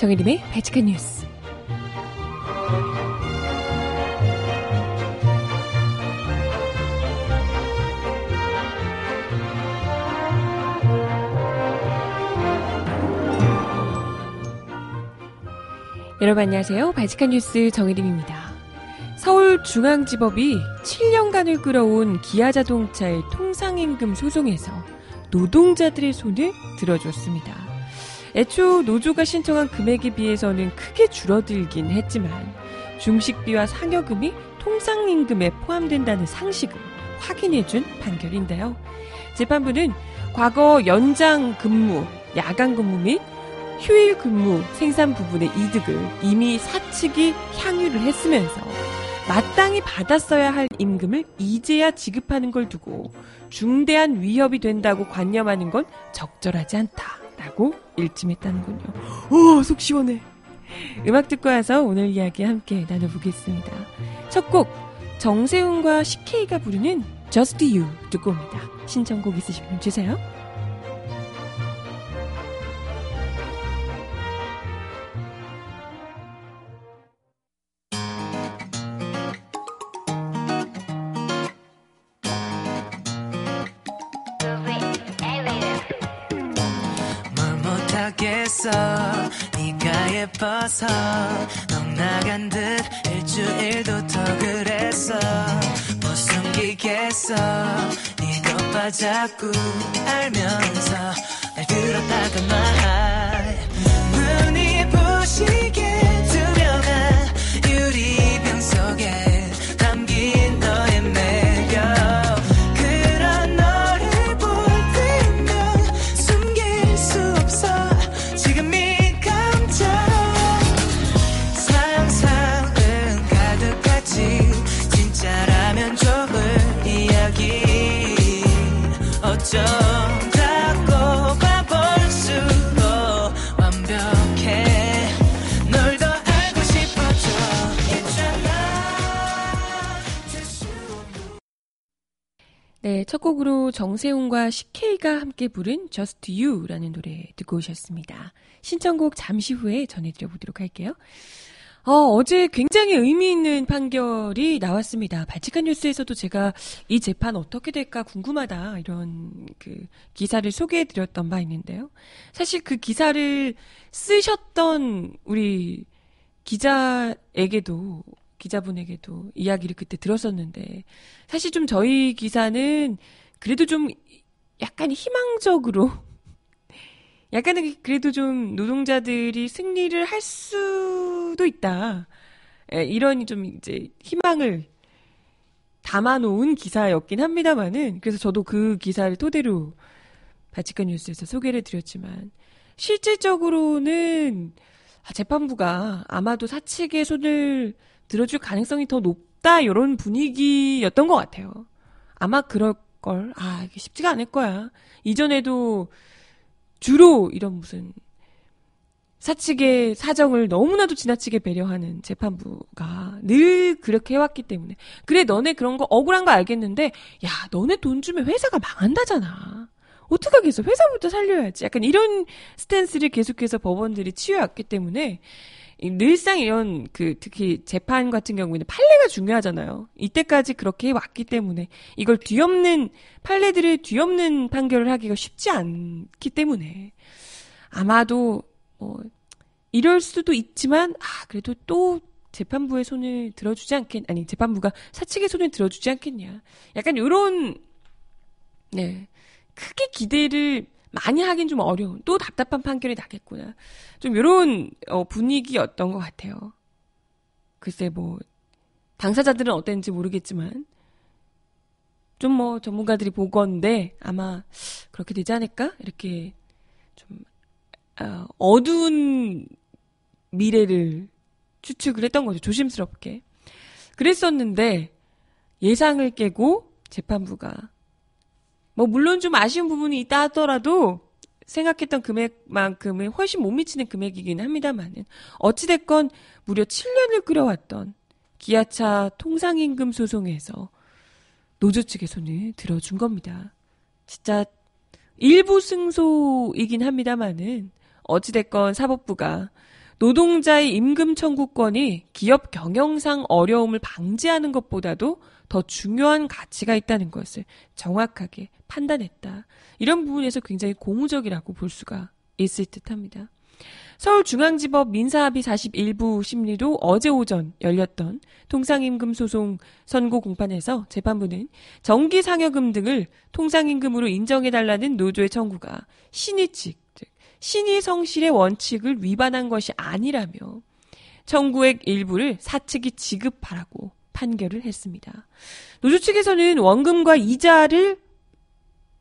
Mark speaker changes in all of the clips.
Speaker 1: 정혜림의 바칙한 뉴스. 여러분 안녕하세요. 바칙한 뉴스 정혜림입니다. 서울중앙지법이 7년간을 끌어온 기아자동차의 통상임금 소송에서 노동자들의 손을 들어줬습니다. 애초 노조가 신청한 금액에 비해서는 크게 줄어들긴 했지만 중식비와 상여금이 통상임금에 포함된다는 상식을 확인해준 판결인데요. 재판부는 과거 연장 근무, 야간 근무 및 휴일 근무 생산 부분의 이득을 이미 사측이 향유를 했으면서 마땅히 받았어야 할 임금을 이제야 지급하는 걸 두고 중대한 위협이 된다고 관념하는 건 적절하지 않다라고 일침했다는군요. 오, 속 시원해. 음악 듣고 와서 오늘 이야기 함께 나눠보겠습니다. 첫 곡, 정세훈과 CK가 부르는 Just You 듣고 옵니다. 신청곡 있으시면 주세요.
Speaker 2: 예뻐서 넌 나간 듯 일주일도 더 그랬어 못 숨기겠어. 이것 자꾸 알면서 날 들었다가 말
Speaker 1: 네, 첫 곡으로 정세훈과 CK가 함께 부른 Just You라는 노래 듣고 오셨습니다. 신청곡 잠시 후에 전해드려 보도록 할게요. 어, 어제 굉장히 의미 있는 판결이 나왔습니다. 발칙한 뉴스에서도 제가 이 재판 어떻게 될까 궁금하다 이런 그 기사를 소개해 드렸던 바 있는데요. 사실 그 기사를 쓰셨던 우리 기자에게도 기자분에게도 이야기를 그때 들었었는데 사실 좀 저희 기사는 그래도 좀 약간 희망적으로 약간은 그래도 좀 노동자들이 승리를 할 수도 있다. 예, 이런 좀 이제 희망을 담아놓은 기사였긴 합니다만은 그래서 저도 그 기사를 토대로 바치칸 뉴스에서 소개를 드렸지만 실질적으로는 아, 재판부가 아마도 사측의 손을 들어줄 가능성이 더 높다 이런 분위기였던 것 같아요. 아마 그럴 걸. 아 이게 쉽지가 않을 거야. 이전에도 주로 이런 무슨 사측의 사정을 너무나도 지나치게 배려하는 재판부가 늘 그렇게 해왔기 때문에 그래 너네 그런 거 억울한 거 알겠는데 야 너네 돈 주면 회사가 망한다잖아 어떡하겠어 회사부터 살려야지 약간 이런 스탠스를 계속해서 법원들이 취해왔기 때문에 늘상 이런 그 특히 재판 같은 경우에는 판례가 중요하잖아요. 이때까지 그렇게 왔기 때문에 이걸 뒤엎는 판례들을 뒤엎는 판결을 하기가 쉽지 않기 때문에 아마도 뭐 이럴 수도 있지만 아 그래도 또 재판부의 손을 들어주지 않겠 아니 재판부가 사측의 손을 들어주지 않겠냐. 약간 요런 네 크게 기대를 많이 하긴 좀 어려운 또 답답한 판결이 나겠구나. 좀 이런 어, 분위기였던 것 같아요. 글쎄 뭐 당사자들은 어땠는지 모르겠지만 좀 뭐 전문가들이 보건데 아마 그렇게 되지 않을까 이렇게 좀 어, 어두운 미래를 추측을 했던 거죠 조심스럽게 그랬었는데 예상을 깨고 재판부가 뭐 물론 좀 아쉬운 부분이 있다 하더라도 생각했던 금액만큼은 훨씬 못 미치는 금액이긴 합니다만은 어찌됐건 무려 7년을 끌어왔던 기아차 통상임금 소송에서 노조 측의 손을 들어준 겁니다. 진짜 일부 승소이긴 합니다만은 어찌됐건 사법부가 노동자의 임금 청구권이 기업 경영상 어려움을 방지하는 것보다도 더 중요한 가치가 있다는 것을 정확하게 판단했다. 이런 부분에서 굉장히 고무적이라고 볼 수가 있을 듯 합니다. 서울중앙지법 민사합의 41부 심리도 어제 오전 열렸던 통상임금 소송 선고 공판에서 재판부는 정기상여금 등을 통상임금으로 인정해달라는 노조의 청구가 신의 측, 즉 신의 성실의 원칙을 위반한 것이 아니라며 청구액 일부를 사측이 지급하라고 판결을 했습니다. 노조 측에서는 원금과 이자를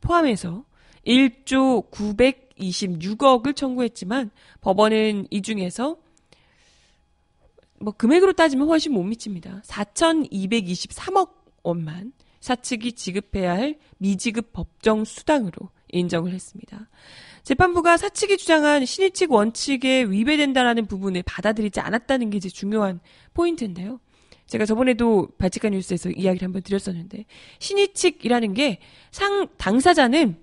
Speaker 1: 포함해서 1조 926억을 청구했지만 법원은 이 중에서 뭐 금액으로 따지면 훨씬 못 미칩니다. 4,223억 원만 사측이 지급해야 할 미지급 법정 수당으로 인정을 했습니다. 재판부가 사측이 주장한 신의칙 원칙에 위배된다라는 부분을 받아들이지 않았다는 게 이제 중요한 포인트인데요. 제가 저번에도 발칙한 뉴스에서 이야기를 한번 드렸었는데 신의칙이라는 게 상 당사자는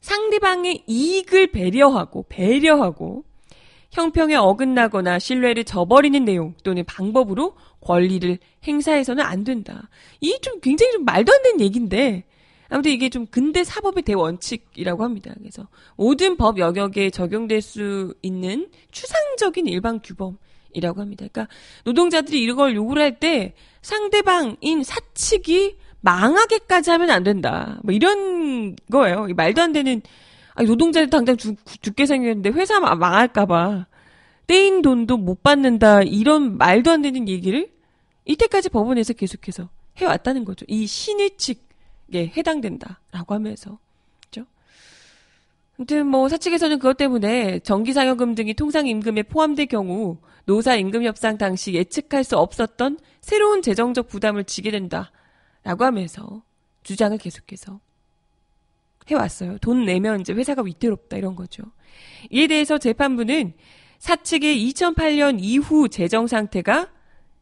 Speaker 1: 상대방의 이익을 배려하고 배려하고 형평에 어긋나거나 신뢰를 저버리는 내용 또는 방법으로 권리를 행사해서는 안 된다. 이 좀 굉장히 좀 말도 안 되는 얘기인데 아무튼 이게 좀 근대 사법의 대원칙이라고 합니다. 그래서 모든 법 영역에 적용될 수 있는 추상적인 일반 규범이라고 합니다. 그러니까 노동자들이 이걸 요구를 할 때 상대방인 사측이 망하게까지 하면 안 된다. 뭐 이런 거예요. 말도 안 되는 아니, 노동자들 당장 죽, 죽게 생겼는데 회사 망할까봐 떼인 돈도 못 받는다. 이런 말도 안 되는 얘기를 이때까지 법원에서 계속해서 해왔다는 거죠. 이 신의 측에 해당된다라고 하면서. 그죠? 아무튼 뭐 사측에서는 그것 때문에 정기상여금 등이 통상임금에 포함될 경우 노사 임금 협상 당시 예측할 수 없었던 새로운 재정적 부담을 지게 된다. 라고 하면서 주장을 계속해서 해왔어요. 돈 내면 이제 회사가 위태롭다 이런 거죠. 이에 대해서 재판부는 사측의 2008년 이후 재정 상태가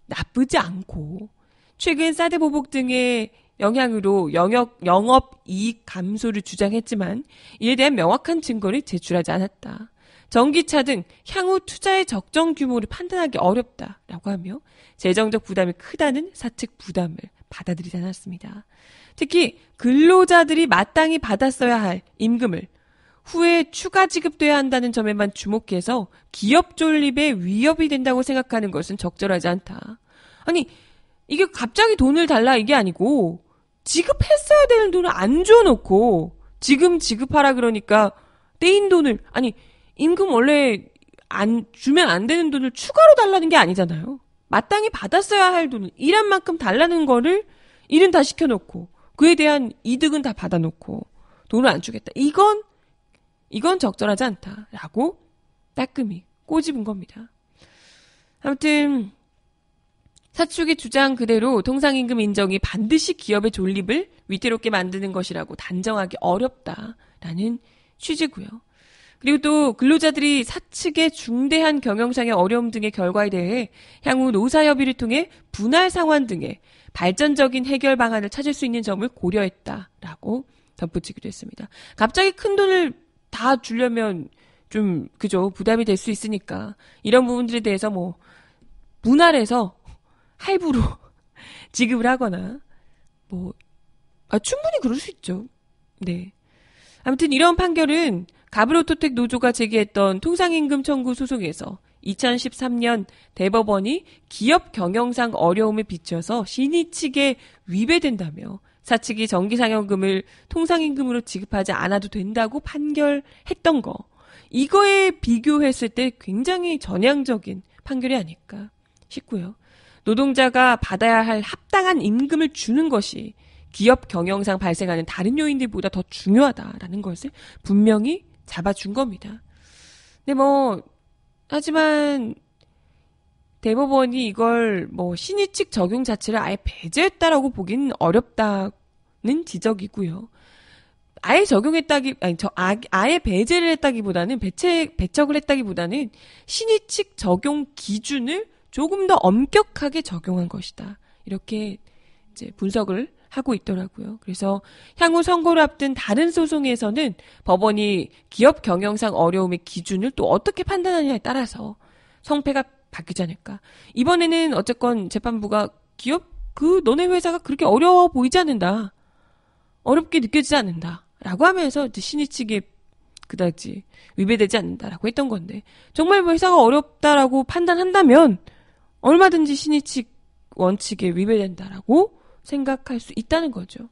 Speaker 1: 나쁘지 않고 최근 사드 보복 등의 영향으로 영역, 영업 이익 감소를 주장했지만 이에 대한 명확한 증거를 제출하지 않았다. 전기차 등 향후 투자의 적정 규모를 판단하기 어렵다라고 하며 재정적 부담이 크다는 사측 부담을 받아들이지 않았습니다. 특히 근로자들이 마땅히 받았어야 할 임금을 후에 추가 지급돼야 한다는 점에만 주목해서 기업 존립에 위협이 된다고 생각하는 것은 적절하지 않다. 아니, 이게 갑자기 돈을 달라 이게 아니고 지급했어야 되는 돈을 안 줘놓고 지금 지급하라 그러니까 떼인 돈을 아니 임금 원래 안 주면 안 되는 돈을 추가로 달라는 게 아니잖아요. 마땅히 받았어야 할 돈을 일한 만큼 달라는 거를 일은 다 시켜놓고 그에 대한 이득은 다 받아놓고 돈을 안 주겠다. 이건 이건 적절하지 않다라고 따끔히 꼬집은 겁니다. 아무튼 사축의 주장 그대로 통상임금 인정이 반드시 기업의 존립을 위태롭게 만드는 것이라고 단정하기 어렵다라는 취지고요. 그리고 또 근로자들이 사측의 중대한 경영상의 어려움 등의 결과에 대해 향후 노사협의를 통해 분할 상환 등의 발전적인 해결 방안을 찾을 수 있는 점을 고려했다라고 덧붙이기도 했습니다. 갑자기 큰 돈을 다 주려면 좀 그죠 부담이 될 수 있으니까 이런 부분들에 대해서 뭐 분할해서 할부로 지급을 하거나 뭐 아, 충분히 그럴 수 있죠. 네. 아무튼 이런 판결은 가브로토텍 노조가 제기했던 통상임금 청구 소송에서 2013년 대법원이 기업 경영상 어려움에 비춰서 신의 측에 위배된다며 사측이 정기상여금을 통상임금으로 지급하지 않아도 된다고 판결했던 거. 이거에 비교했을 때 굉장히 전향적인 판결이 아닐까 싶고요. 노동자가 받아야 할 합당한 임금을 주는 것이 기업 경영상 발생하는 다른 요인들보다 더 중요하다라는 것을 분명히 잡아준 겁니다. 근데 뭐, 하지만, 대법원이 이걸 뭐 신의 측 적용 자체를 아예 배제했다라고 보기는 어렵다는 지적이고요. 아예 적용했다기 아니 저 아, 아예 배제를 했다기보다는 배책 배척을 했다기보다는 신의 측 적용 기준을 조금 더 엄격하게 적용한 것이다. 이렇게 이제 분석을 하고 있더라고요. 그래서 향후 선고를 앞둔 다른 소송에서는 법원이 기업 경영상 어려움의 기준을 또 어떻게 판단하느냐에 따라서 성패가 바뀌지 않을까. 이번에는 어쨌건 재판부가 기업 그 너네 회사가 그렇게 어려워 보이지 않는다. 어렵게 느껴지지 않는다. 라고 하면서 신의 측에 그다지 위배되지 않는다라고 했던 건데 정말 뭐 회사가 어렵다라고 판단한다면 얼마든지 신의 측 원칙에 위배된다라고 생각할 수 있다는 거죠.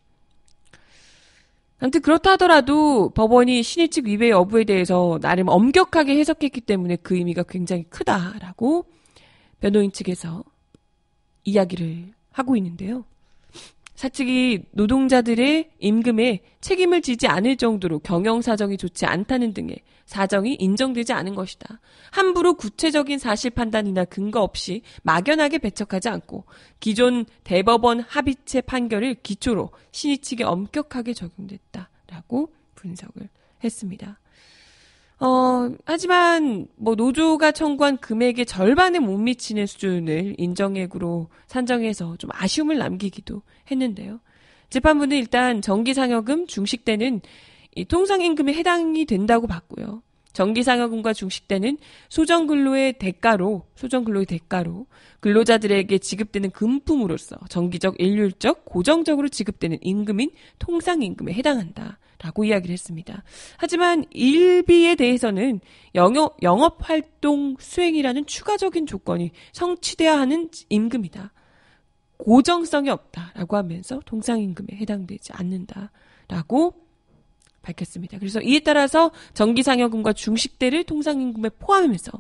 Speaker 1: 아무튼 그렇다 하더라도 법원이 신의 측 위배 여부에 대해서 나름 엄격하게 해석했기 때문에 그 의미가 굉장히 크다라고 변호인 측에서 이야기를 하고 있는데요. 사측이 노동자들의 임금에 책임을 지지 않을 정도로 경영 사정이 좋지 않다는 등의 사정이 인정되지 않은 것이다. 함부로 구체적인 사실 판단이나 근거 없이 막연하게 배척하지 않고 기존 대법원 합의체 판결을 기초로 신의 측에 엄격하게 적용됐다라고 분석을 했습니다. 어, 하지만 뭐 노조가 청구한 금액의 절반에 못 미치는 수준을 인정액으로 산정해서 좀 아쉬움을 남기기도 했는데요. 재판부는 일단 정기상여금, 중식대는 이 통상임금에 해당이 된다고 봤고요. 정기상여금과 중식대는 소정근로의 대가로, 소정근로의 대가로 근로자들에게 지급되는 금품으로서 정기적, 일률적, 고정적으로 지급되는 임금인 통상임금에 해당한다. 라고 이야기를 했습니다. 하지만 일비에 대해서는 영업, 영업활동 수행이라는 추가적인 조건이 성취돼야 하는 임금이다. 고정성이 없다라고 하면서 통상임금에 해당되지 않는다라고 밝혔습니다. 그래서 이에 따라서 정기상여금과 중식대를 통상임금에 포함하면서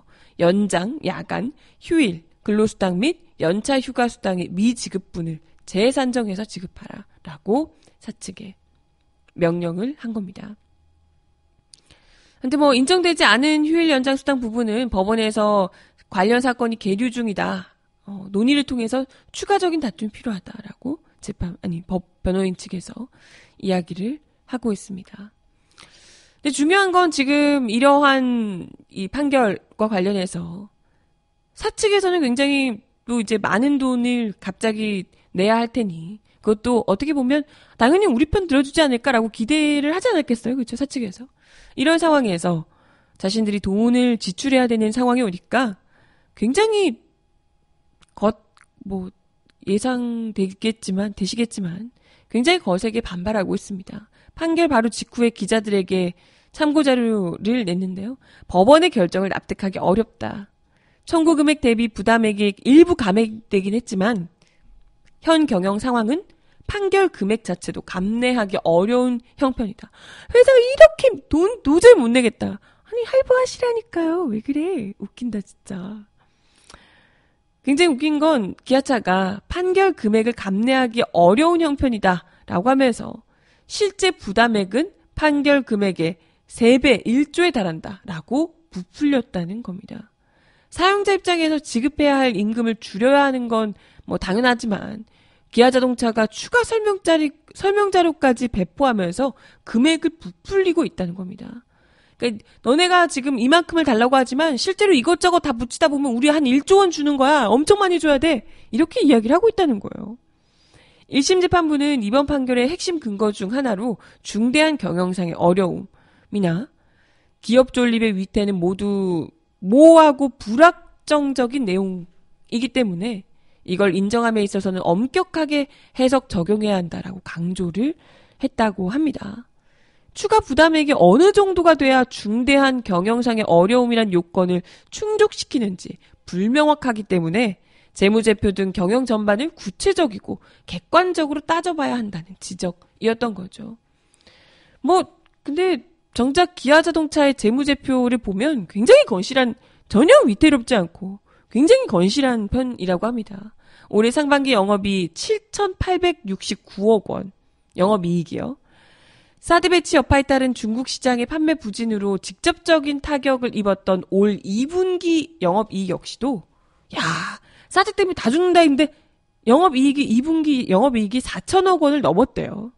Speaker 1: 연장, 야간, 휴일, 근로수당 및 연차 휴가수당의 미지급분을 재산정해서 지급하라 라고 사측에 명령을 한 겁니다. 근데 뭐 인정되지 않은 휴일 연장 수당 부분은 법원에서 관련 사건이 계류 중이다. 어, 논의를 통해서 추가적인 다툼이 필요하다라고 재판 아니 법 변호인 측에서 이야기를 하고 있습니다. 근데 중요한 건 지금 이러한 이 판결과 관련해서 사측에서는 굉장히 또 이제 많은 돈을 갑자기 내야 할 테니 그것도 어떻게 보면 당연히 우리 편 들어주지 않을까라고 기대를 하지 않았겠어요. 그렇죠? 사측에서. 이런 상황에서 자신들이 돈을 지출해야 되는 상황이 오니까 굉장히 겉, 뭐, 예상되겠지만, 되시겠지만, 굉장히 거세게 반발하고 있습니다. 판결 바로 직후에 기자들에게 참고 자료를 냈는데요. 법원의 결정을 납득하기 어렵다. 청구 금액 대비 부담액이 일부 감액되긴 했지만, 현 경영 상황은 판결 금액 자체도 감내하기 어려운 형편이다. 회사가 이렇게 돈 도저히 못 내겠다. 아니 할부하시라니까요. 왜 그래? 웃긴다 진짜. 굉장히 웃긴 건 기아차가 판결 금액을 감내하기 어려운 형편이다 라고 하면서 실제 부담액은 판결 금액의 3배, 1조에 달한다 라고 부풀렸다는 겁니다. 사용자 입장에서 지급해야 할 임금을 줄여야 하는 건 뭐 당연하지만 기아 자동차가 추가 설명자리, 설명자료까지 배포하면서 금액을 부풀리고 있다는 겁니다. 그러니까 너네가 지금 이만큼을 달라고 하지만 실제로 이것저것 다 붙이다 보면 우리 한 1조 원 주는 거야. 엄청 많이 줘야 돼. 이렇게 이야기를 하고 있다는 거예요. 1심 재판부는 이번 판결의 핵심 근거 중 하나로 중대한 경영상의 어려움이나 기업 존립의 위태는 모두 모호하고 불확정적인 내용이기 때문에 이걸 인정함에 있어서는 엄격하게 해석 적용해야 한다라고 강조를 했다고 합니다. 추가 부담액이 어느 정도가 돼야 중대한 경영상의 어려움이란 요건을 충족시키는지 불명확하기 때문에 재무제표 등 경영 전반을 구체적이고 객관적으로 따져봐야 한다는 지적이었던 거죠. 뭐, 근데 정작 기아 자동차의 재무제표를 보면 굉장히 건실한, 전혀 위태롭지 않고 굉장히 건실한 편이라고 합니다. 올해 상반기 영업이 7,869억 원, 영업이익이요. 사드 배치 여파에 따른 중국 시장의 판매 부진으로 직접적인 타격을 입었던 올 2분기 영업이익 역시도 야 사드 때문에 다 죽는다 했는데 영업이익이 2분기 영업이익이 4천억 원을 넘었대요.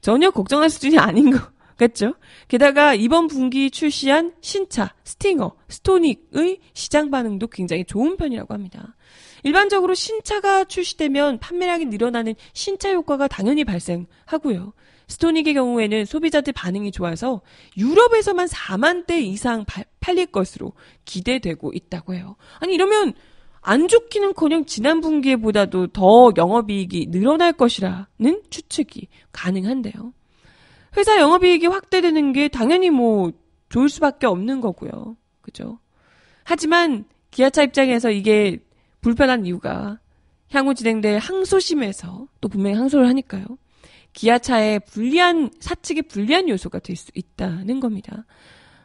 Speaker 1: 전혀 걱정할 수준이 아닌 거 같죠? 게다가 이번 분기 출시한 신차 스팅어, 스토닉의 시장 반응도 굉장히 좋은 편이라고 합니다. 일반적으로 신차가 출시되면 판매량이 늘어나는 신차 효과가 당연히 발생하고요. 스토닉의 경우에는 소비자들 반응이 좋아서 유럽에서만 4만 대 이상 바, 팔릴 것으로 기대되고 있다고 해요. 아니 이러면 안 좋기는커녕 지난 분기보다도 더 영업이익이 늘어날 것이라는 추측이 가능한데요. 회사 영업이익이 확대되는 게 당연히 뭐 좋을 수밖에 없는 거고요. 그죠? 하지만 기아차 입장에서 이게 불편한 이유가 향후 진행될 항소심에서 또 분명히 항소를 하니까요. 기아차의 불리한 사측의 불리한 요소가 될 수 있다는 겁니다.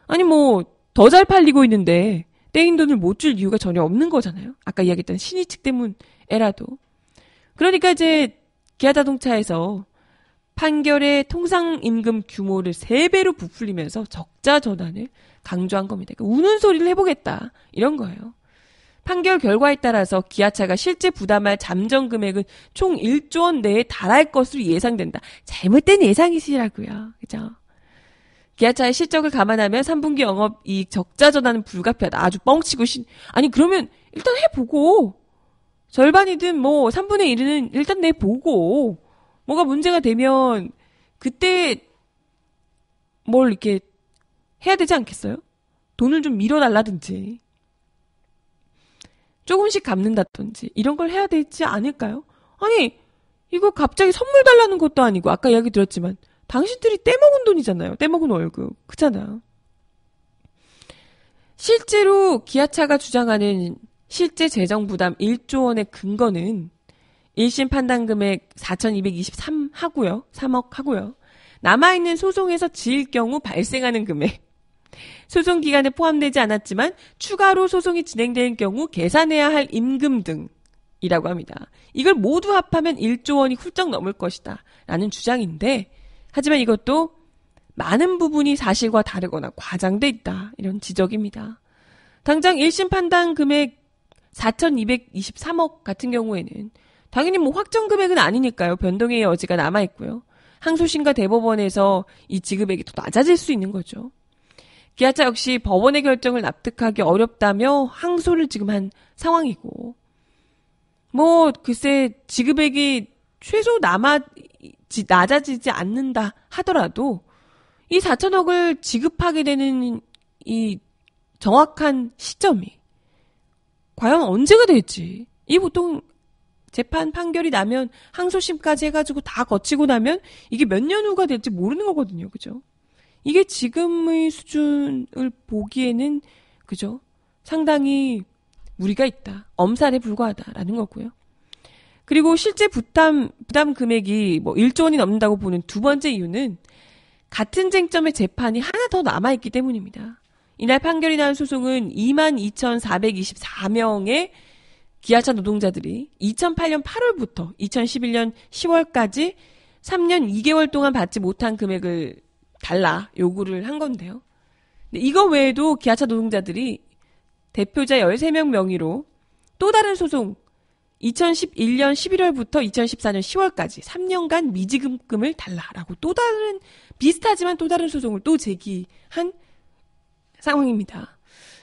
Speaker 1: 아니 뭐 더 잘 팔리고 있는데 떼인 돈을 못 줄 이유가 전혀 없는 거잖아요. 아까 이야기했던 신의 측 때문에라도. 그러니까 이제 기아 자동차에서 판결의 통상 임금 규모를 3배로 부풀리면서 적자 전환을 강조한 겁니다. 그러니까 우는 소리를 해보겠다. 이런 거예요. 판결 결과에 따라서 기아차가 실제 부담할 잠정 금액은 총 1조 원 내에 달할 것으로 예상된다. 잘못된 예상이시라고요. 그죠? 기아차의 실적을 감안하면 3분기 영업 이익 적자 전환은 불가피하다. 아주 뻥치고 신 아니 그러면 일단 해 보고 절반이든 뭐 3분의 1은 일단 내 보고 뭐가 문제가 되면 그때 뭘 이렇게 해야 되지 않겠어요? 돈을 좀 밀어달라든지 조금씩 갚는다든지 이런 걸 해야 되지 않을까요? 아니 이거 갑자기 선물 달라는 것도 아니고 아까 이야기 들었지만 당신들이 떼먹은 돈이잖아요. 떼먹은 월급 그잖아. 실제로 기아차가 주장하는 실제 재정 부담 1조 원의 근거는 1심 판단 금액 4,223 하고요. 3억 하고요. 남아있는 소송에서 지을 경우 발생하는 금액. 소송 기간에 포함되지 않았지만 추가로 소송이 진행될 경우 계산해야 할 임금 등이라고 합니다. 이걸 모두 합하면 1조 원이 훌쩍 넘을 것이다. 라는 주장인데, 하지만 이것도 많은 부분이 사실과 다르거나 과장돼 있다. 이런 지적입니다. 당장 1심 판단 금액 4,223억 같은 경우에는 당연히 뭐 확정 금액은 아니니까요. 변동의 여지가 남아 있고요. 항소심과 대법원에서 이 지급액이 더 낮아질 수 있는 거죠. 기아차 역시 법원의 결정을 납득하기 어렵다며 항소를 지금 한 상황이고, 뭐, 글쎄, 지급액이 최소 남아, 낮아지지 않는다 하더라도, 이 4천억을 지급하게 되는 이 정확한 시점이, 과연 언제가 될지, 이 보통 재판 판결이 나면 항소심까지 해가지고 다 거치고 나면 이게 몇 년 후가 될지 모르는 거거든요. 그죠? 이게 지금의 수준을 보기에는 그죠? 상당히 무리가 있다. 엄살에 불과하다라는 거고요. 그리고 실제 부담 부담 금액이 뭐 1조 원이 넘는다고 보는 두 번째 이유는 같은 쟁점의 재판이 하나 더 남아 있기 때문입니다. 이날 판결이 난 소송은 22,424명의 기아차 노동자들이 2008년 8월부터 2011년 10월까지 3년 2개월 동안 받지 못한 금액을 달라 요구를 한 건데요. 이거 외에도 기아차 노동자들이 대표자 13명 명의로 또 다른 소송 2011년 11월부터 2014년 10월까지 3년간 미지급금을 달라라고 또 다른 비슷하지만 또 다른 소송을 또 제기한 상황입니다.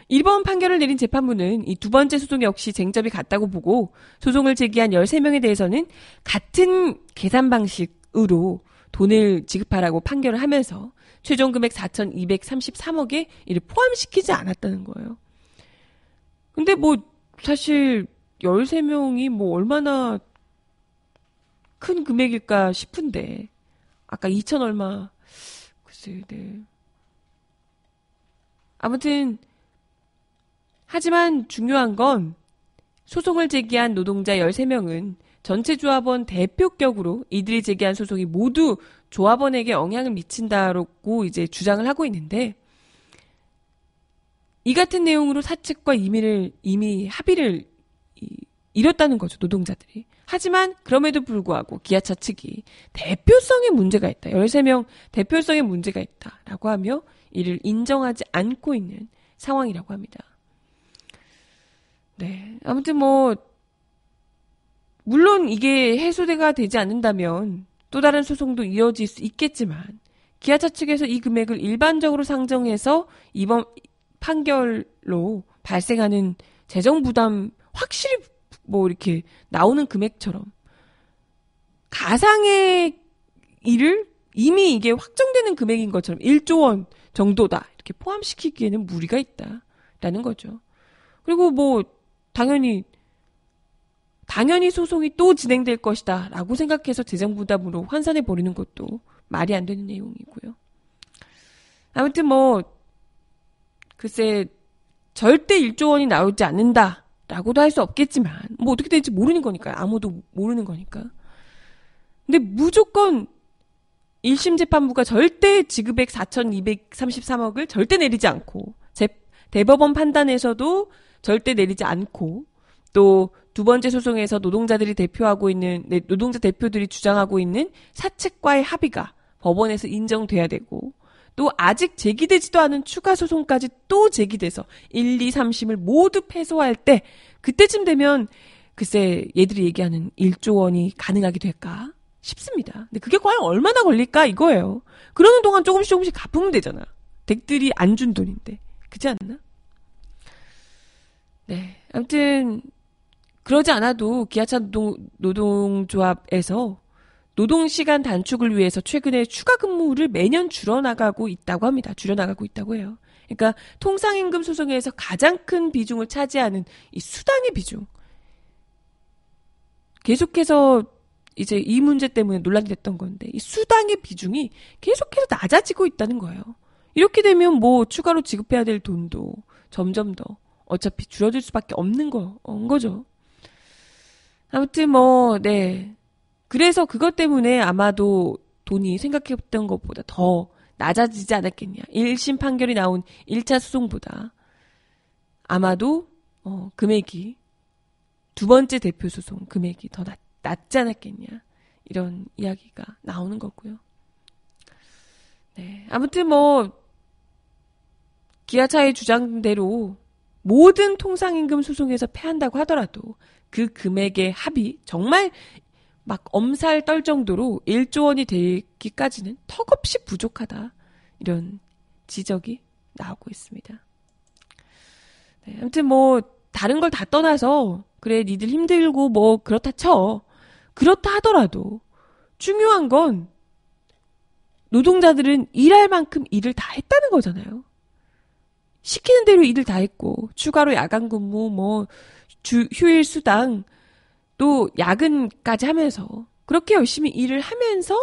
Speaker 1: 이번 판결을 내린 재판부는 이 두 번째 소송 역시 쟁점이 같다고 보고 소송을 제기한 13명에 대해서는 같은 계산 방식으로 돈을 지급하라고 판결을 하면서 최종 금액 4,233억에 이를 포함시키지 않았다는 거예요. 근데 뭐 사실 13명이 뭐 얼마나 큰 금액일까 싶은데 아까 2천 얼마 글쎄 네. 아무튼 하지만 중요한 건 소송을 제기한 노동자 13명은 전체 조합원 대표격으로 이들이 제기한 소송이 모두 조합원에게 영향을 미친다고 이제 주장을 하고 있는데 이 같은 내용으로 사측과 이미를 이미 합의를 이뤘다는 거죠 노동자들이. 하지만 그럼에도 불구하고 기아차 측이 대표성에 문제가 있다. 13명 대표성에 문제가 있다라고 하며 이를 인정하지 않고 있는 상황이라고 합니다. 네. 아무튼 뭐, 물론 이게 해소대가 되지 않는다면 또 다른 소송도 이어질 수 있겠지만, 기아차 측에서 이 금액을 일반적으로 상정해서 이번 판결로 발생하는 재정 부담 확실히 뭐 이렇게 나오는 금액처럼 가상의 일을 이미 이게 확정되는 금액인 것처럼 1조 원 정도다 이렇게 포함시키기에는 무리가 있다 라는 거죠. 그리고 뭐 당연히 당연히 소송이 또 진행될 것이다 라고 생각해서 재정부담으로 환산해 버리는 것도 말이 안 되는 내용이고요. 아무튼 뭐 글쎄 절대 1조 원이 나오지 않는다 라고도 할 수 없겠지만 뭐 어떻게 될지 모르는 거니까요. 아무도 모르는 거니까. 근데 무조건 1심 재판부가 절대 지급액 4,233억을 절대 내리지 않고 재, 대법원 판단에서도 절대 내리지 않고 또 두 번째 소송에서 노동자들이 대표하고 있는 네, 노동자 대표들이 주장하고 있는 사측과의 합의가 법원에서 인정돼야 되고 또 아직 제기되지도 않은 추가 소송까지 또 제기돼서 1, 2, 3심을 모두 패소할 때 그때쯤 되면 글쎄 얘들이 얘기하는 1조 원이 가능하게 될까 싶습니다. 근데 그게 과연 얼마나 걸릴까 이거예요. 그러는 동안 조금씩 조금씩 갚으면 되잖아. 댁들이 안 준 돈인데. 그지 않나? 네. 아무튼 그러지 않아도 기아차 노동, 노동조합에서 노동시간 단축을 위해서 최근에 추가 근무를 매년 줄여나가고 있다고 합니다. 줄여나가고 있다고 해요. 그러니까 통상임금 소송에서 가장 큰 비중을 차지하는 이 수당의 비중. 계속해서 이제 이 문제 때문에 논란이 됐던 건데 이 수당의 비중이 계속해서 낮아지고 있다는 거예요. 이렇게 되면 뭐 추가로 지급해야 될 돈도 점점 더 어차피 줄어들 수밖에 없는 거, 온 거죠. 아무튼 뭐, 네. 그래서 그것 때문에 아마도 돈이 생각했던 것보다 더 낮아지지 않았겠냐. 1심 판결이 나온 1차 소송보다 아마도, 어, 금액이, 두 번째 대표 소송 금액이 더 낮, 낮지 않았겠냐. 이런 이야기가 나오는 거고요. 네. 아무튼 뭐, 기아차의 주장대로 모든 통상임금 소송에서 패한다고 하더라도 그 금액의 합의 정말 막 엄살 떨 정도로 1조 원이 되기까지는 턱없이 부족하다. 이런 지적이 나오고 있습니다. 네, 아무튼 뭐 다른 걸 다 떠나서 그래 니들 힘들고 뭐 그렇다 쳐. 그렇다 하더라도 중요한 건 노동자들은 일할 만큼 일을 다 했다는 거잖아요. 시키는 대로 일을 다 했고 추가로 야간 근무 뭐 주, 휴일 수당 또 야근까지 하면서 그렇게 열심히 일을 하면서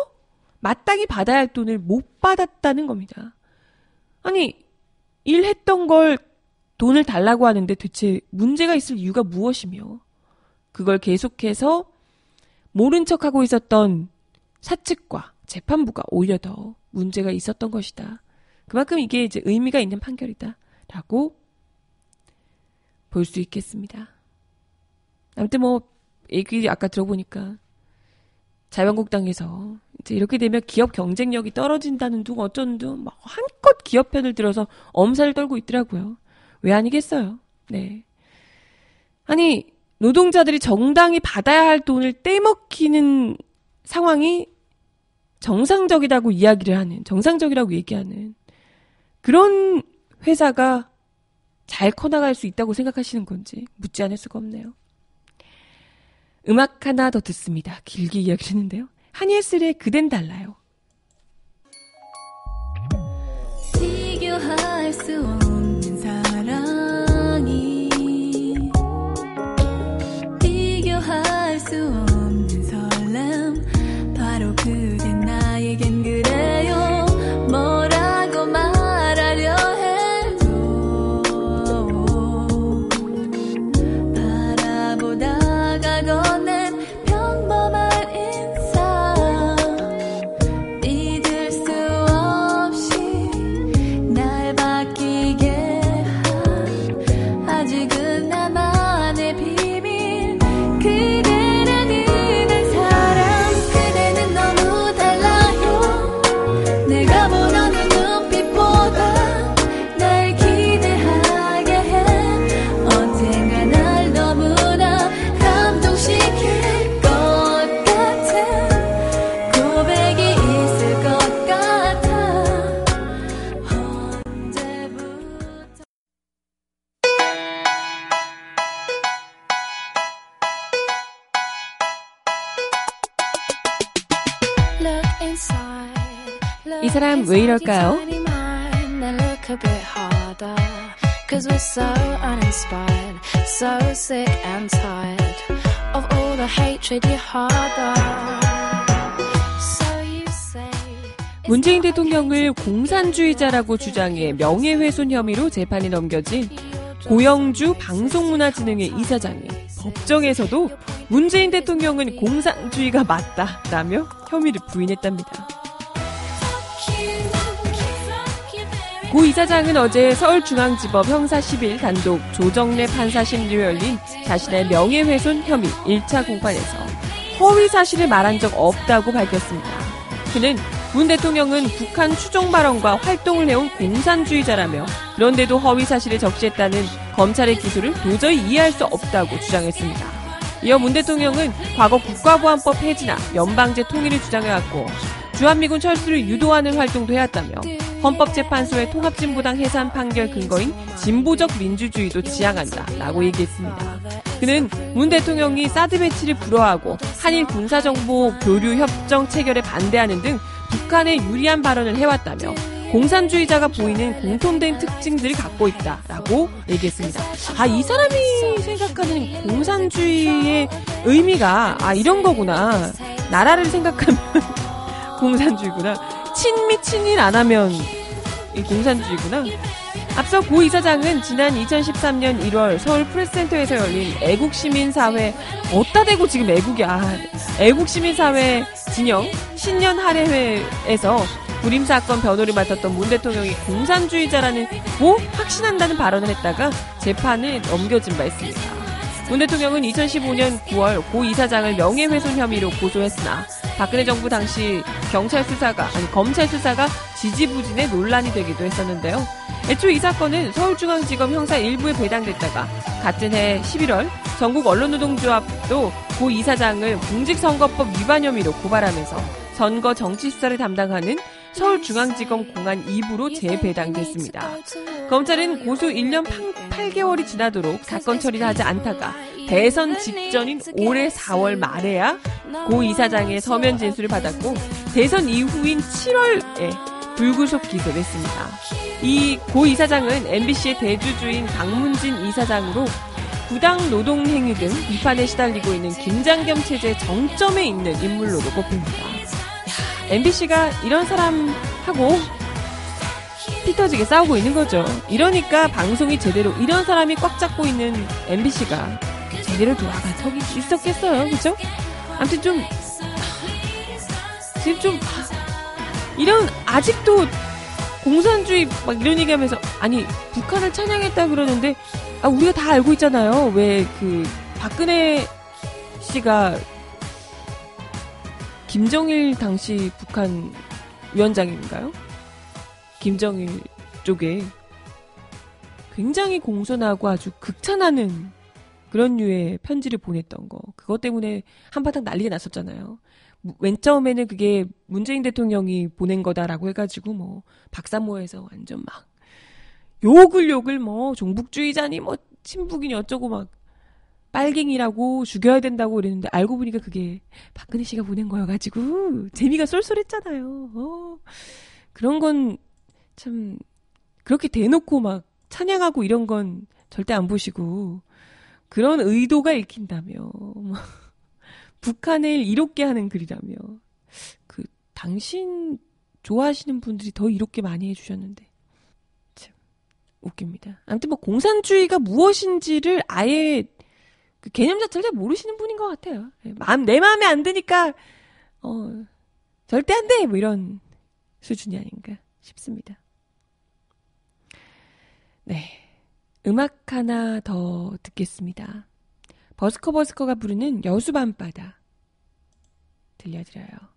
Speaker 1: 마땅히 받아야 할 돈을 못 받았다는 겁니다. 아니 일했던 걸 돈을 달라고 하는데 대체 문제가 있을 이유가 무엇이며 그걸 계속해서 모른 척하고 있었던 사측과 재판부가 오히려 더 문제가 있었던 것이다. 그만큼 이게 이제 의미가 있는 판결이다. 라고 볼 수 있겠습니다. 아무튼 뭐, 얘기 아까 들어보니까 자유한국당에서 이제 이렇게 되면 기업 경쟁력이 떨어진다는 둥 어쩐 둥 막 한껏 기업 편을 들어서 엄살을 떨고 있더라고요. 왜 아니겠어요? 네. 아니, 노동자들이 정당히 받아야 할 돈을 떼먹히는 상황이 정상적이라고 이야기를 하는, 정상적이라고 얘기하는 그런 회사가 잘 커나갈 수 있다고 생각하시는 건지 묻지 않을 수가 없네요. 음악 하나 더 듣습니다. 길게 이야기했는데요. 한예슬의 그댄 달라요. 비교할 수 없
Speaker 2: so uninspired, so sick and tired of all the hatred you harbor. So you say.
Speaker 1: 문재인 대통령을 공산주의자라고 주장해 명예훼손 혐의로 재판에 넘겨진 고영주 방송문화진흥회 이사장이 법정에서도 문재인 대통령은 공산주의가 맞다라며 혐의를 부인했답니다. 고 이사장은 어제 서울중앙지법 형사 10일 단독 조정래 판사 심리로 열린 자신의 명예훼손 혐의 1차 공판에서 허위 사실을 말한 적 없다고 밝혔습니다. 그는 문 대통령은 북한 추종 발언과 활동을 해온 공산주의자라며 그런데도 허위 사실을 적시했다는 검찰의 기소를 도저히 이해할 수 없다고 주장했습니다. 이어 문 대통령은 과거 국가보안법 폐지나 연방제 통일을 주장해왔고 주한미군 철수를 유도하는 활동도 해왔다며 헌법재판소의 통합진보당 해산 판결 근거인 진보적 민주주의도 지향한다 라고 얘기했습니다. 그는 문 대통령이 사드 배치를 불허하고 한일 군사정보 교류 협정 체결에 반대하는 등 북한에 유리한 발언을 해왔다며 공산주의자가 보이는 공통된 특징들을 갖고 있다라고 얘기했습니다. 아, 이 사람이 생각하는 공산주의의 의미가 아, 이런 거구나. 나라를 생각하면 공산주의구나. 친 미 친일 안 하면 공산주의구나. 앞서 고 이사장은 지난 2013년 1월 서울 프레스센터에서 열린 애국시민사회 어따 대고 지금 애국이야. 애국시민사회 진영 신년 할애회에서 불임 사건 변호를 맡았던 문 대통령이 공산주의자라는 고 확신한다는 발언을 했다가 재판을 넘겨진 바 있습니다. 문 대통령은 2015년 9월 고 이사장을 명예훼손 혐의로 고소했으나 박근혜 정부 당시 경찰 수사가 아니 검찰 수사가 지지부진의 논란이 되기도 했었는데요. 애초 이 사건은 서울중앙지검 형사 1부에 배당됐다가 같은 해 11월 전국 언론노동조합도 고 이사장을 공직선거법 위반 혐의로 고발하면서 선거 정치 수사를 담당하는 서울중앙지검 공안 2부로 재배당됐습니다. 검찰은 고소 1년 8, 개월이 지나도록 사건 처리를 하지 않다가 대선 직전인 올해 4월 말에야 고 이사장의 서면 진술을 받았고 대선 이후인 7월에 불구속 기소를 했습니다. 이 고 이사장은 MBC의 대주주인 강문진 이사장으로 부당 노동 행위 등 비판에 시달리고 있는 김장겸 체제 정점에 있는 인물로도 꼽힙니다. MBC가 이런 사람하고 피터지게 싸우고 있는 거죠. 이러니까 방송이 제대로 이런 사람이 꽉 잡고 있는 MBC가 제대로 돌아간 적이 있었겠어요. 그죠? 아무튼 좀 지금 좀 이런 아직도 공산주의 막 이런 얘기하면서 아니 북한을 찬양했다 그러는데 아 우리가 다 알고 있잖아요. 왜 그 박근혜 씨가 김정일 당시 북한 위원장인가요? 김정일 쪽에 굉장히 공손하고 아주 극찬하는 그런 류의 편지를 보냈던 거. 그것 때문에 한바탕 난리가 났었잖아요. 맨 처음에는 그게 문재인 대통령이 보낸 거다라고 해가지고 뭐 박사모에서 완전 막 욕을 욕을 뭐 종북주의자니 뭐 친북이니 어쩌고 막 빨갱이라고 죽여야 된다고 그랬는데 알고 보니까 그게 박근혜 씨가 보낸 거여가지고 재미가 쏠쏠했잖아요. 어. 그런 건 참 그렇게 대놓고 막 찬양하고 이런 건 절대 안 보시고 그런 의도가 읽힌다며 북한을 이롭게 하는 글이라며 그 당신 좋아하시는 분들이 더 이롭게 많이 해주셨는데 참 웃깁니다. 아무튼 뭐 공산주의가 무엇인지를 아예 그 개념 자체를 잘 모르시는 분인 것 같아요. 예, 마음, 내 마음에 안 드니까, 어, 절대 안 돼! 뭐 이런 수준이 아닌가 싶습니다. 네. 음악 하나 더 듣겠습니다. 버스커 버스커가 부르는 여수 밤바다 들려드려요.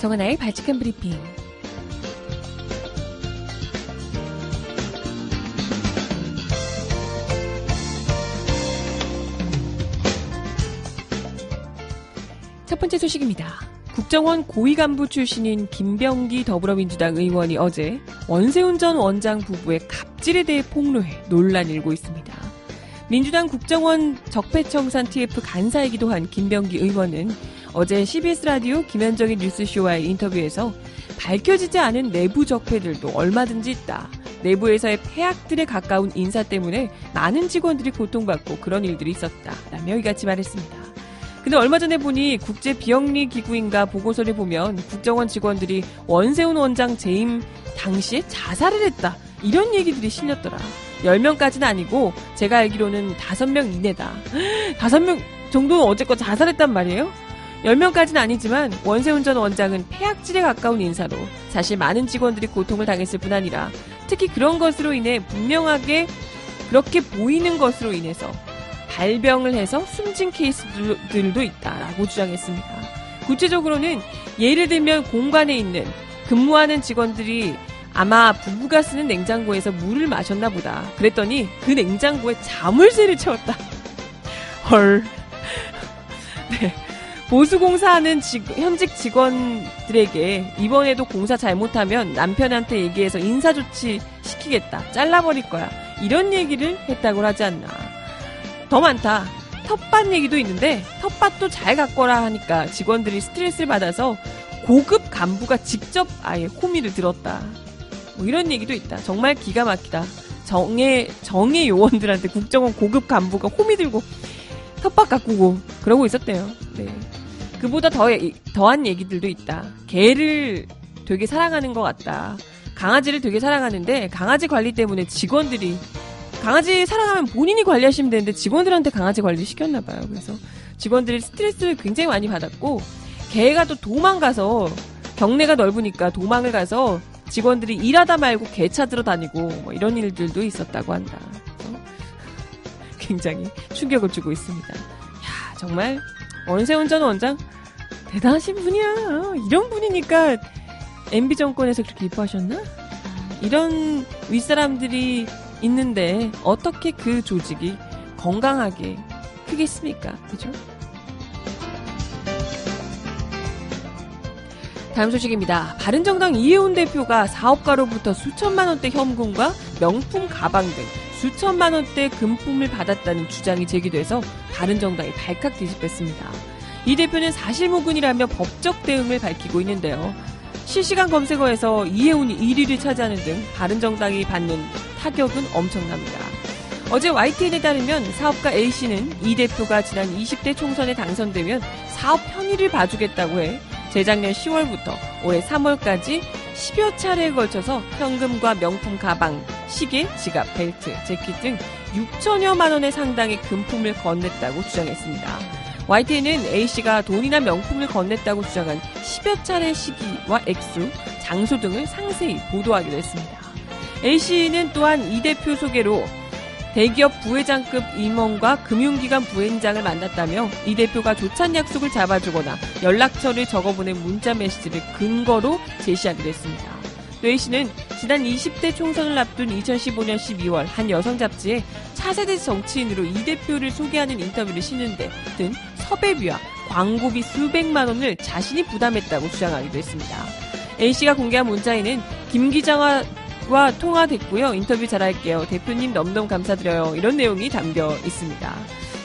Speaker 1: 정은아의 발칙한 브리핑. 첫 번째 소식입니다. 국정원 고위 간부 출신인 김병기 더불어민주당 의원이 어제 원세훈 전 원장 부부의 갑질에 대해 폭로해 논란이 일고 있습니다. 민주당 국정원 적폐청산 TF 간사이기도 한 김병기 의원은 어제 CBS 라디오 김현정의 뉴스쇼와의 인터뷰에서 밝혀지지 않은 내부 적폐들도 얼마든지 있다. 내부에서의 폐악들에 가까운 인사 때문에 많은 직원들이 고통받고 그런 일들이 있었다. 라며 이같이 말했습니다. 근데 얼마 전에 보니 국제 비영리 기구인가 보고서를 보면 국정원 직원들이 원세훈 원장 재임 당시에 자살을 했다. 이런 얘기들이 실렸더라. 10명까지는 아니고 제가 알기로는 5명 이내다. 5명 정도는 어쨌건 자살했단 말이에요? 10명까지는 아니지만 원세훈 전 원장은 폐악질에 가까운 인사로 사실 많은 직원들이 고통을 당했을 뿐 아니라 특히 그런 것으로 인해 분명하게 그렇게 보이는 것으로 인해서 발병을 해서 숨진 케이스들도 있다라고 주장했습니다. 구체적으로는 예를 들면 공간에 있는 근무하는 직원들이 아마 부부가 쓰는 냉장고에서 물을 마셨나 보다. 그랬더니 그 냉장고에 자물쇠를 채웠다. 헐. 네. 보수공사하는 직- 현직 직원들에게 이번에도 공사 잘못하면 남편한테 얘기해서 인사조치 시키겠다. 잘라버릴 거야. 이런 얘기를 했다고 하지 않나. 더 많다. 텃밭 얘기도 있는데 텃밭도 잘 가꿔라 하니까 직원들이 스트레스를 받아서 고급 간부가 직접 아예 호미를 들었다. 뭐 이런 얘기도 있다. 정말 기가 막히다. 정의 정의 요원들한테 국정원 고급 간부가 호미 들고 텃밭 가꾸고 그러고 있었대요. 네. 그보다 더 더한 얘기들도 있다. 개를 되게 사랑하는 것 같다. 강아지를 되게 사랑하는데 강아지 관리 때문에 직원들이 강아지 사랑하면 본인이 관리하시면 되는데 직원들한테 강아지 관리 시켰나 봐요. 그래서 직원들이 스트레스를 굉장히 많이 받았고 개가 또 도망가서 경내가 넓으니까 도망을 가서 직원들이 일하다 말고 개 찾으러 다니고 뭐 이런 일들도 있었다고 한다. 굉장히 충격을 주고 있습니다. 야 정말 원세훈 전 원장 대단하신 분이야. 이런 분이니까 MB 정권에서 그렇게 이뻐하셨나? 이런 윗사람들이 있는데 어떻게 그 조직이 건강하게 크겠습니까? 그죠? 다음 소식입니다. 바른정당 이혜훈 대표가 사업가로부터 수천만 원대 현금과 명품 가방 등 수천만 원대 금품을 받았다는 주장이 제기돼서 바른정당이 발칵 뒤집혔습니다. 이 대표는 사실무근이라며 법적 대응을 밝히고 있는데요. 실시간 검색어에서 이혜훈이 1위를 차지하는 등 바른정당이 받는 타격은 엄청납니다. 어제 YTN에 따르면 사업가 A씨는 이 대표가 지난 20대 총선에 당선되면 사업 편의를 봐주겠다고 해 재작년 10월부터 올해 3월까지 10여 차례에 걸쳐서 현금과 명품 가방, 시계, 지갑, 벨트, 재킷 등 6천여만 원의 상당의 금품을 건넸다고 주장했습니다. YTN은 A씨가 돈이나 명품을 건넸다고 주장한 10여 차례 시기와 액수, 장소 등을 상세히 보도하기도 했습니다. A씨는 또한 이 대표 소개로 대기업 부회장급 임원과 금융기관 부회장을 만났다며 이 대표가 조찬 약속을 잡아주거나 연락처를 적어보낸 문자 메시지를 근거로 제시하기도 했습니다. 또 A씨는 지난 20대 총선을 앞둔 2015년 12월 한 여성 잡지에 차세대 정치인으로 이 대표를 소개하는 인터뷰를 실는데 든 섭외비와 광고비 수백만 원을 자신이 부담했다고 주장하기도 했습니다. A씨가 공개한 문자에는 김 기자와 와 통화됐고요. 인터뷰 잘할게요. 대표님 너무너무 감사드려요. 이런 내용이 담겨 있습니다.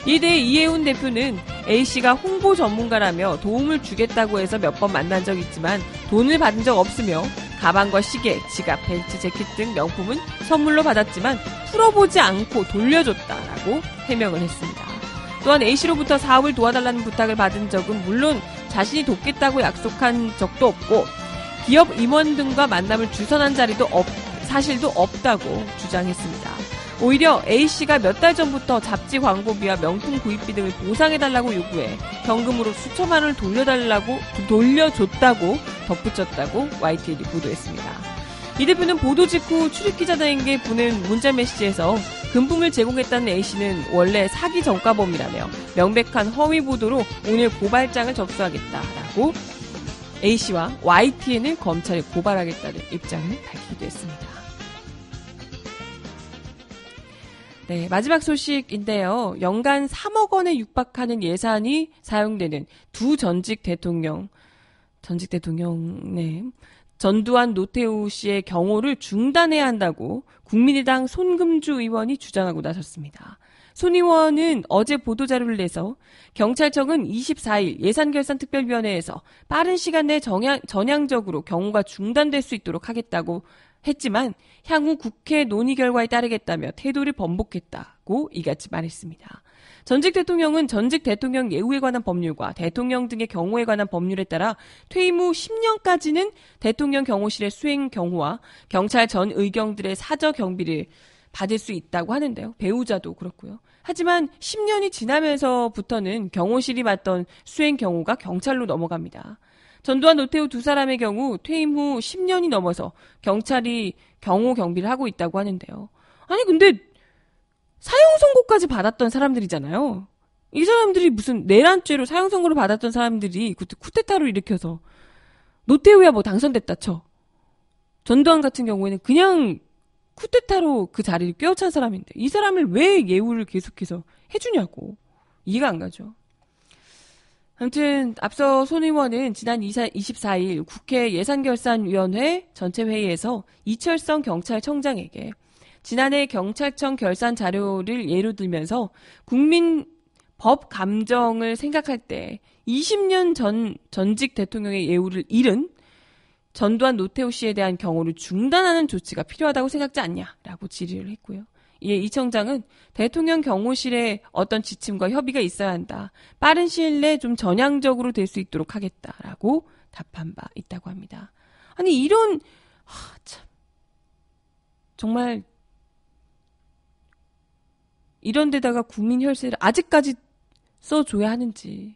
Speaker 1: 이에 대해 이혜훈 대표는 A씨가 홍보 전문가라며 도움을 주겠다고 해서 몇 번 만난 적 있지만 돈을 받은 적 없으며 가방과 시계, 지갑, 벨트, 재킷 등 명품은 선물로 받았지만 풀어보지 않고 돌려줬다라고 해명을 했습니다. 또한 A씨로부터 사업을 도와달라는 부탁을 받은 적은 물론 자신이 돕겠다고 약속한 적도 없고 기업 임원 등과 만남을 주선한 자리도 없, 사실도 없다고 주장했습니다. 오히려 A씨가 몇 달 전부터 잡지 광고비와 명품 구입비 등을 보상해달라고 요구해 현금으로 수천만 원을 돌려달라고 돌려줬다고 덧붙였다고 YTN이 보도했습니다. 이 대표는 보도 직후 출입기자들에게 보낸 문자 메시지에서 금품을 제공했다는 A씨는 원래 사기 전과범이라며 명백한 허위 보도로 오늘 고발장을 접수하겠다라고 A씨와 YTN을 검찰에 고발하겠다는 입장을 밝히기도 했습니다. 네, 마지막 소식인데요. 연간 3억 원에 육박하는 예산이 사용되는 두 전직 대통령, 전직 대통령, 네. 전두환 노태우 씨의 경호를 중단해야 한다고 국민의당 손금주 의원이 주장하고 나섰습니다. 손 의원은 어제 보도자료를 내서 경찰청은 24일 예산결산특별위원회에서 빠른 시간 내 정양, 전향적으로 경호가 중단될 수 있도록 하겠다고 했지만 향후 국회 논의 결과에 따르겠다며 태도를 번복했다고 이같이 말했습니다. 전직 대통령은 전직 대통령 예우에 관한 법률과 대통령 등의 경호에 관한 법률에 따라 퇴임 후 10년까지는 대통령 경호실의 수행 경호와 경찰 전 의경들의 사저 경비를 받을 수 있다고 하는데요. 배우자도 그렇고요. 하지만 10년이 지나면서부터는 경호실이 맡던 수행 경호가 경찰로 넘어갑니다. 전두환 노태우 두 사람의 경우 퇴임 후 10년이 넘어서 경찰이 경호 경비를 하고 있다고 하는데요. 아니 근데 사형 선고까지 받았던 사람들이잖아요. 이 사람들이 무슨 내란죄로 사형 선고를 받았던 사람들이 그때 쿠데타를 일으켜서 노태우야 뭐 당선됐다 쳐. 전두환 같은 경우에는 그냥 쿠데타로 그 자리를 꿰어찬 사람인데 이 사람을 왜 예우를 계속해서 해주냐고 이해가 안 가죠. 아무튼 앞서 손 의원은 지난 24일 국회 예산결산위원회 전체 회의에서 이철성 경찰청장에게 지난해 경찰청 결산 자료를 예로 들면서 국민 법 감정을 생각할 때 20년 전 전직 대통령의 예우를 잃은 전두환 노태우 씨에 대한 경호를 중단하는 조치가 필요하다고 생각지 않냐라고 질의를 했고요. 이에 이 청장은 대통령 경호실에 어떤 지침과 협의가 있어야 한다. 빠른 시일 내좀 전향적으로 될 수 있도록 하겠다라고 답한 바 있다고 합니다. 아니 이런 하, 참 정말 이런 데다가 국민 혈세를 아직까지 써줘야 하는지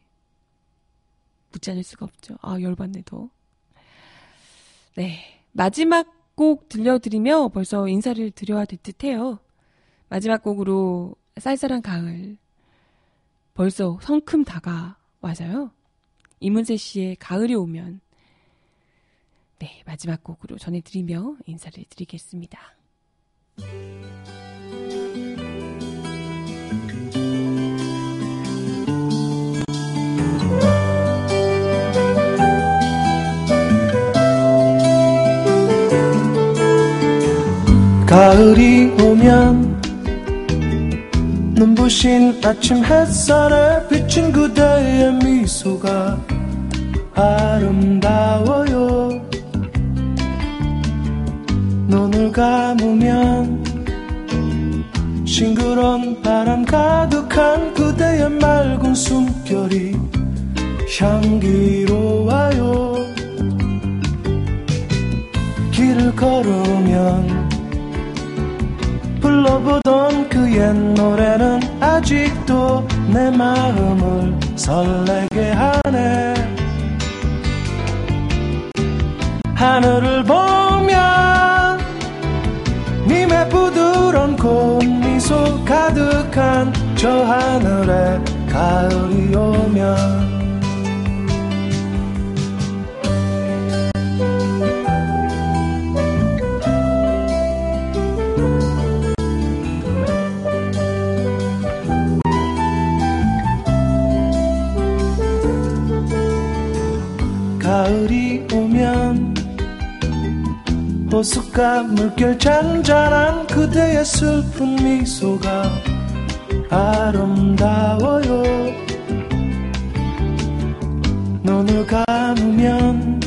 Speaker 1: 묻지 않을 수가 없죠. 아 열받네 더. 네 마지막 곡 들려드리며 벌써 인사를 드려야 될 듯해요. 마지막 곡으로 쌀쌀한 가을. 벌써 성큼 다가와서요. 이문세 씨의 가을이 오면 네, 마지막 곡으로 전해드리며 인사를 드리겠습니다.
Speaker 3: 가을이 오면 눈부신 아침 햇살에 비친 그대의 미소가 아름다워요. 눈을 감으면 싱그러운 바람 가득한 그대의 맑은 숨결이 향기로워요. 길을 걸으면 불러보던 그 옛 노래는 아직도 내 마음을 설레게 하네. 하늘을 보면 님의 부드러운 꽃미소 가득한 저 하늘에 가을이 오면 가을이 오면 호숫가 물결 잔잔한 그대의 슬픈 미소가 아름다워요. 눈을 감으면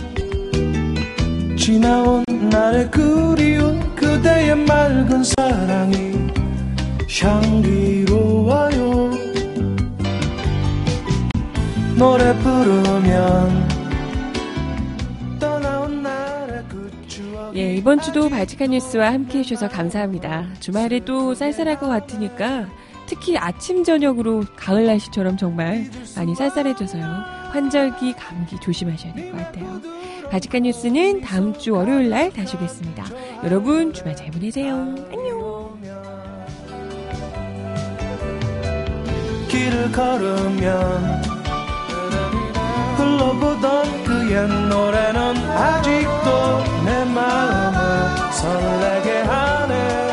Speaker 3: 지나온 날의 그리운 그대의 맑은 사랑이 향기로워요. 노래 부르면
Speaker 1: 이번 주도 바지칸 뉴스와 함께 해주셔서 감사합니다. 주말에 또 쌀쌀할 것 같으니까 특히 아침, 저녁으로 가을 날씨처럼 정말 많이 쌀쌀해져서요. 환절기, 감기 조심하셔야 될 것 같아요. 바지칸 뉴스는 다음 주 월요일 날 다시 오겠습니다. 여러분 주말 잘 보내세요. 안녕.
Speaker 3: 불러보던 그의 노래는 아직도 내 마음을 설레게 하네.